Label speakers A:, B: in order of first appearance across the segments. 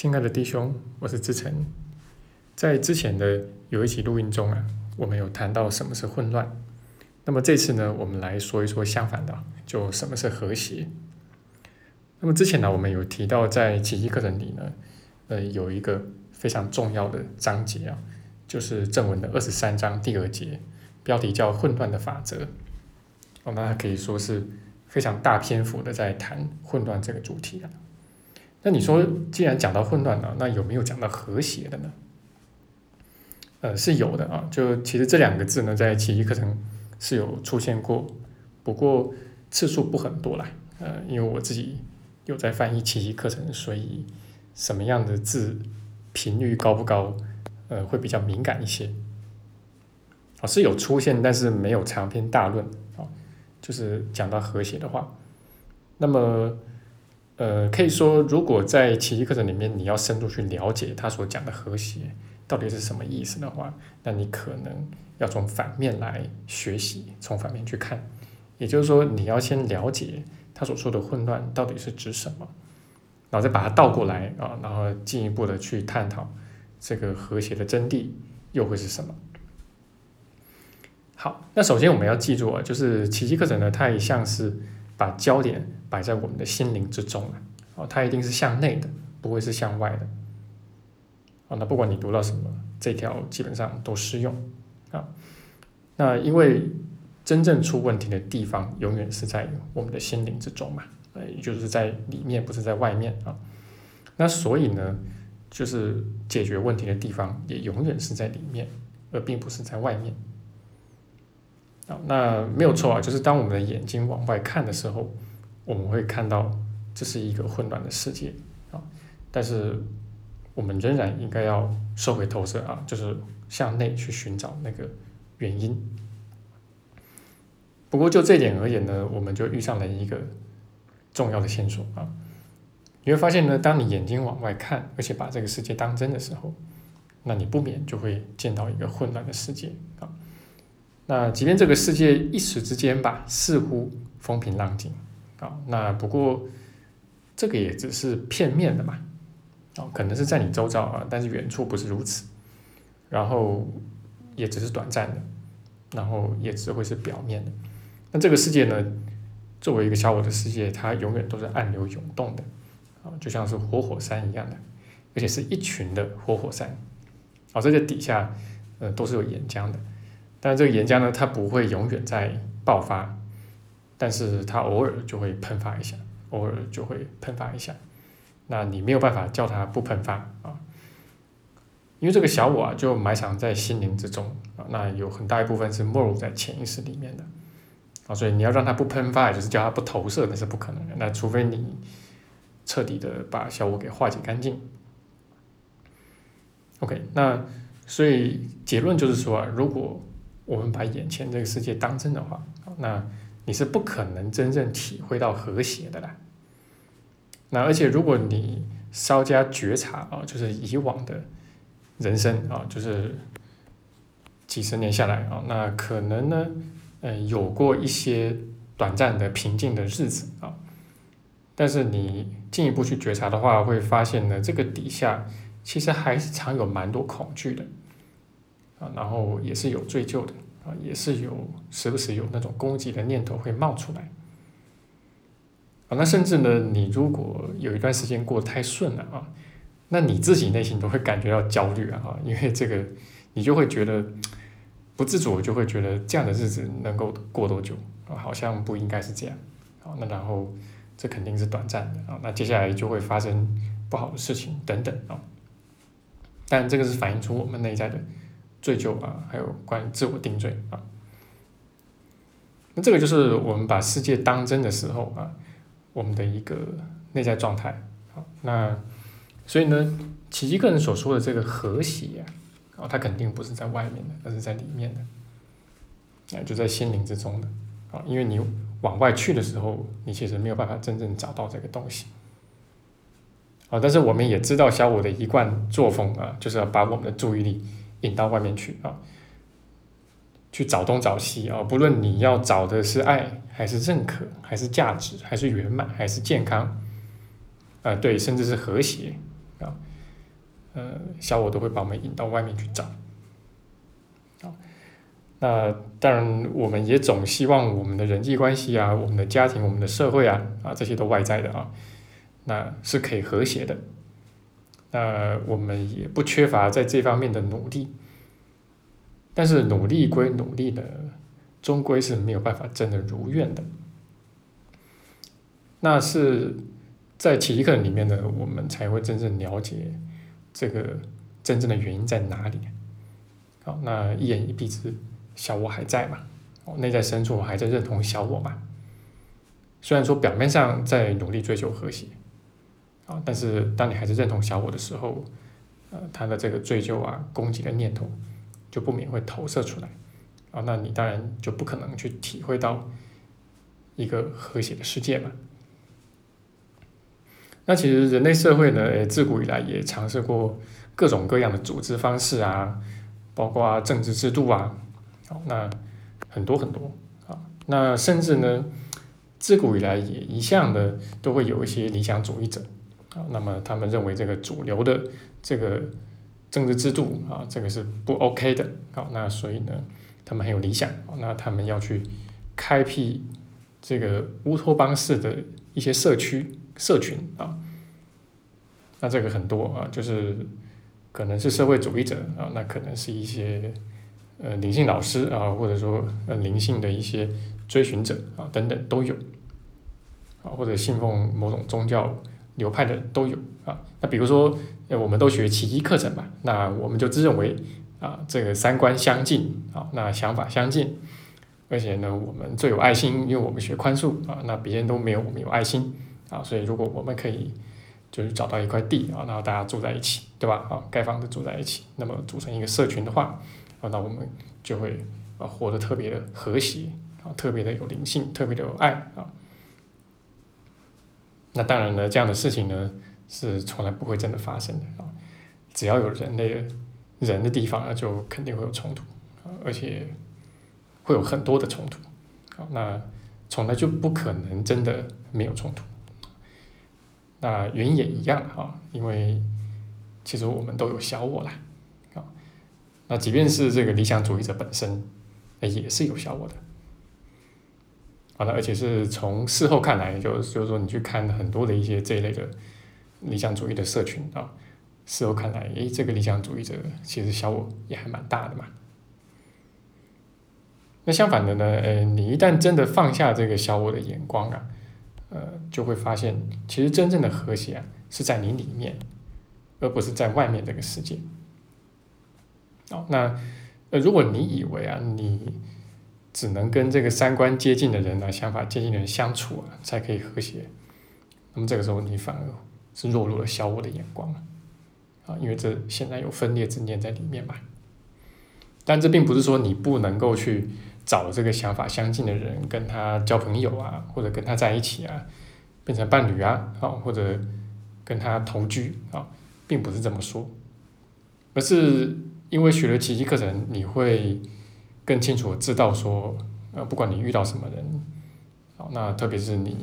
A: 亲爱的弟兄，我是志成。在之前的有一期录音中啊，我们有谈到什么是混乱。那么这次呢，我们来说一说相反的，就什么是和谐。那么之前呢，我们有提到在奇迹课程里呢，呃，有一个非常重要的章节啊，就是正文的二十三章第二节，标题叫“混乱的法则”。我们可以说是非常大篇幅的在谈混乱这个主题啊。那你说，既然讲到混乱了，那有没有讲到和谐的呢？呃，是有的啊。就其实这两个字呢，在奇迹课程是有出现过，不过次数不很多啦。呃，因为我自己有在翻译奇迹课程，所以什么样的字频率高不高，呃，会比较敏感一些。啊，是有出现，但是没有长篇大论啊。就是讲到和谐的话，那么。呃，可以说，如果在奇迹课程里面，你要深度去了解他所讲的和谐到底是什么意思的话，那你可能要从反面来学习，从反面去看。也就是说，你要先了解他所说的混乱到底是指什么，然后再把它倒过来啊，然后进一步的去探讨这个和谐的真谛又会是什么。好，那首先我们要记住啊，就是奇迹课程呢，它也像是。把焦点摆在我们的心灵之中了，哦，它一定是向内的，不会是向外的，哦，那不管你读到什么，这条基本上都适用啊。那因为真正出问题的地方，永远是在我们的心灵之中嘛，呃，就是在里面，不是在外面啊。那所以呢，就是解决问题的地方，也永远是在里面，而并不是在外面。那没有错啊，就是当我们的眼睛往外看的时候，我们会看到这是一个混乱的世界啊。但是我们仍然应该要收回投射啊，就是向内去寻找那个原因。不过就这点而言呢，我们就遇上了一个重要的线索啊。你会发现呢，当你眼睛往外看，而且把这个世界当真的时候，那你不免就会见到一个混乱的世界啊。那即便这个世界一时之间吧，似乎风平浪静啊，那不过这个也只是片面的嘛，啊，可能是在你周遭啊，但是远处不是如此，然后也只是短暂的，然后也只会是表面的。那这个世界呢，作为一个小我的世界，它永远都是暗流涌动的啊，就像是活火山一样的，而且是一群的活火山，啊，这个底下呃都是有岩浆的。但这个岩浆呢，它不会永远在爆发，但是它偶尔就会喷发一下，偶尔就会喷发一下。那你没有办法叫它不喷发啊，因为这个小我啊，就埋藏在心灵之中啊，那有很大一部分是没入在潜意识里面的啊，所以你要让它不喷发，也就是叫它不投射，那是不可能的。那除非你彻底的把小我给化解干净。OK，那所以结论就是说啊，如果我们把眼前这个世界当真的话，那你是不可能真正体会到和谐的啦。那而且如果你稍加觉察啊，就是以往的人生啊，就是几十年下来啊，那可能呢，嗯，有过一些短暂的平静的日子啊。但是你进一步去觉察的话，会发现呢，这个底下其实还是藏有蛮多恐惧的。啊，然后也是有追究的啊，也是有时不时有那种攻击的念头会冒出来啊。那甚至呢，你如果有一段时间过得太顺了啊，那你自己内心都会感觉到焦虑啊，因为这个你就会觉得不自主，就会觉得这样的日子能够过多久啊？好像不应该是这样啊。那然后这肯定是短暂的啊，那接下来就会发生不好的事情等等啊。但这个是反映出我们内在的。醉酒啊，还有关于自我定罪啊，那这个就是我们把世界当真的时候啊，我们的一个内在状态啊。那所以呢，奇迹个人所说的这个和谐啊，它肯定不是在外面的，而是在里面的，啊，就在心灵之中的啊。因为你往外去的时候，你其实没有办法真正找到这个东西啊。但是我们也知道小五的一贯作风啊，就是要把我们的注意力。引到外面去啊，去找东找西啊，不论你要找的是爱，还是认可，还是价值，还是圆满，还是健康，啊，对，甚至是和谐啊，呃，小我都会把我们引到外面去找。好，那当然，我们也总希望我们的人际关系啊，我们的家庭、我们的社会啊，啊，这些都外在的啊，那是可以和谐的。那我们也不缺乏在这方面的努力，但是努力归努力的，终归是没有办法真的如愿的。那是在奇迹课里面呢，我们才会真正了解这个真正的原因在哪里。好，那一言以蔽之，小我还在嘛？哦，内在深处我还在认同小我嘛？虽然说表面上在努力追求和谐。啊！但是当你还是认同小我的时候，呃，他的这个追究啊、攻击的念头就不免会投射出来，啊，那你当然就不可能去体会到一个和谐的世界嘛。那其实人类社会呢，自古以来也尝试过各种各样的组织方式啊，包括政治制度啊，好，那很多很多啊，那甚至呢，自古以来也一向的都会有一些理想主义者。啊，那么他们认为这个主流的这个政治制度啊，这个是不 OK 的。好，那所以呢，他们很有理想。那他们要去开辟这个乌托邦式的一些社区社群啊。那这个很多啊，就是可能是社会主义者啊，那可能是一些呃灵性老师啊，或者说呃灵性的一些追寻者啊等等都有啊，或者信奉某种宗教。流派的都有啊，那比如说，呃我们都学奇迹课程嘛，那我们就自认为啊，这个三观相近啊，那想法相近，而且呢，我们最有爱心，因为我们学宽恕啊，那别人都没有我们有爱心啊，所以如果我们可以就是找到一块地啊，然后大家住在一起，对吧？啊，盖房子住在一起，那么组成一个社群的话啊，那我们就会啊活得特别的和谐啊，特别的有灵性，特别的有爱啊。那当然呢，这样的事情呢是从来不会真的发生的啊！只要有人类人的地方啊，就肯定会有冲突啊，而且会有很多的冲突啊。那从来就不可能真的没有冲突。那原因也一样啊，因为其实我们都有小我啦啊。那即便是这个理想主义者本身，也是有小我的。好了，而且是从事后看来，就就是说，你去看很多的一些这一类的理想主义的社群啊，事后看来，诶，这个理想主义者其实小我也还蛮大的嘛。那相反的呢，呃，你一旦真的放下这个小我的眼光啊，呃，就会发现，其实真正的和谐啊，是在你里面，而不是在外面这个世界。哦，那呃，如果你以为啊，你只能跟这个三观接近的人啊，想法接近的人相处啊，才可以和谐。那么这个时候，你反而是落入了小我的眼光啊，因为这现在有分裂之念在里面嘛。但这并不是说你不能够去找这个想法相近的人，跟他交朋友啊，或者跟他在一起啊，变成伴侣啊，啊，或者跟他同居啊，并不是这么说，而是因为学了奇迹课程，你会。更清楚知道说，呃，不管你遇到什么人，啊，那特别是你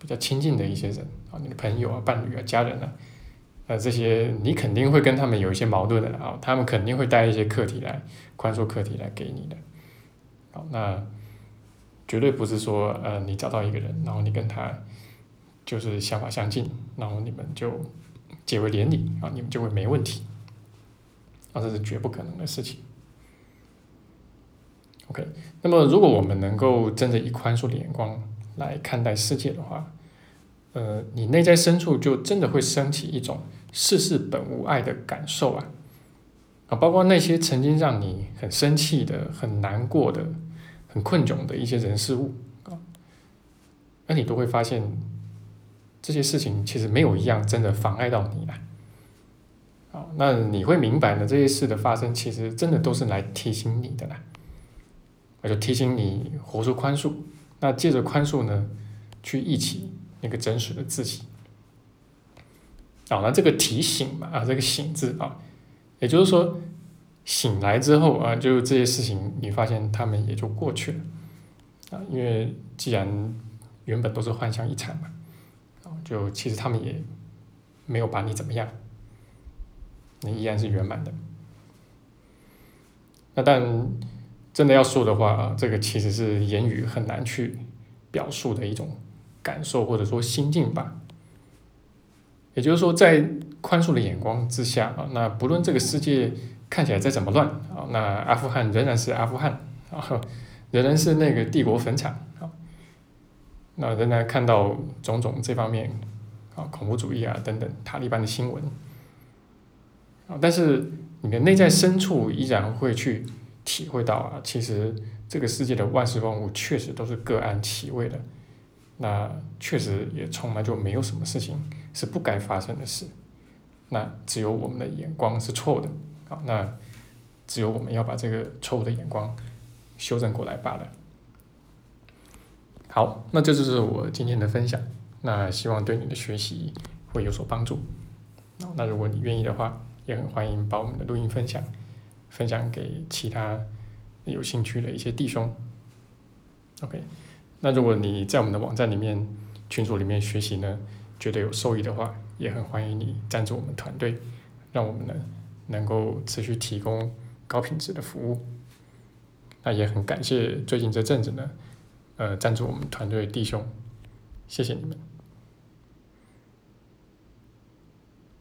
A: 比较亲近的一些人，啊，你的朋友啊、伴侣啊、家人啊，呃，这些你肯定会跟他们有一些矛盾的啊，他们肯定会带一些课题来，宽恕课题来给你的，好，那绝对不是说，呃，你找到一个人，然后你跟他就是想法相近，然后你们就结为连理，啊，你们就会没问题，啊，这是绝不可能的事情。OK，那么如果我们能够真的以宽恕的眼光来看待世界的话，呃，你内在深处就真的会升起一种世事本无爱的感受啊，啊，包括那些曾经让你很生气的、很难过的、很困窘的一些人事物啊，那你都会发现这些事情其实没有一样真的妨碍到你了，啊，那你会明白呢，这些事的发生其实真的都是来提醒你的啦。那就提醒你活出宽恕，那借着宽恕呢，去忆起那个真实的自己。啊，那这个提醒嘛，啊，这个醒字啊，也就是说，醒来之后啊，就这些事情，你发现他们也就过去了。啊，因为既然原本都是幻象一场嘛，啊，就其实他们也没有把你怎么样。你依然是圆满的。那但真的要说的话啊，这个其实是言语很难去表述的一种感受或者说心境吧。也就是说，在宽恕的眼光之下啊，那不论这个世界看起来再怎么乱啊，那阿富汗仍然是阿富汗啊，仍然是那个帝国坟场啊，那仍然看到种种这方面啊，恐怖主义啊等等塔利班的新闻啊，但是你的内在深处依然会去体会到啊，其实这个世界的万事万物确实都是各安其位的。那确实也从来就没有什么事情是不该发生的事，那只有我们的眼光是错的啊，那只有我们要把这个错误的眼光修正过来罢了。好，那这就是我今天的分享，那希望对你的学习会有所帮助。那如果你愿意的话，也很欢迎把我们的录音分享分享给其他有兴趣的一些弟兄。OK。那如果你在我们的网站里面、群组里面学习呢，觉得有受益的话，也很欢迎你赞助我们团队，让我们呢能够持续提供高品质的服务。那也很感谢最近这阵子呢，呃，赞助我们团队的弟兄，谢谢你们。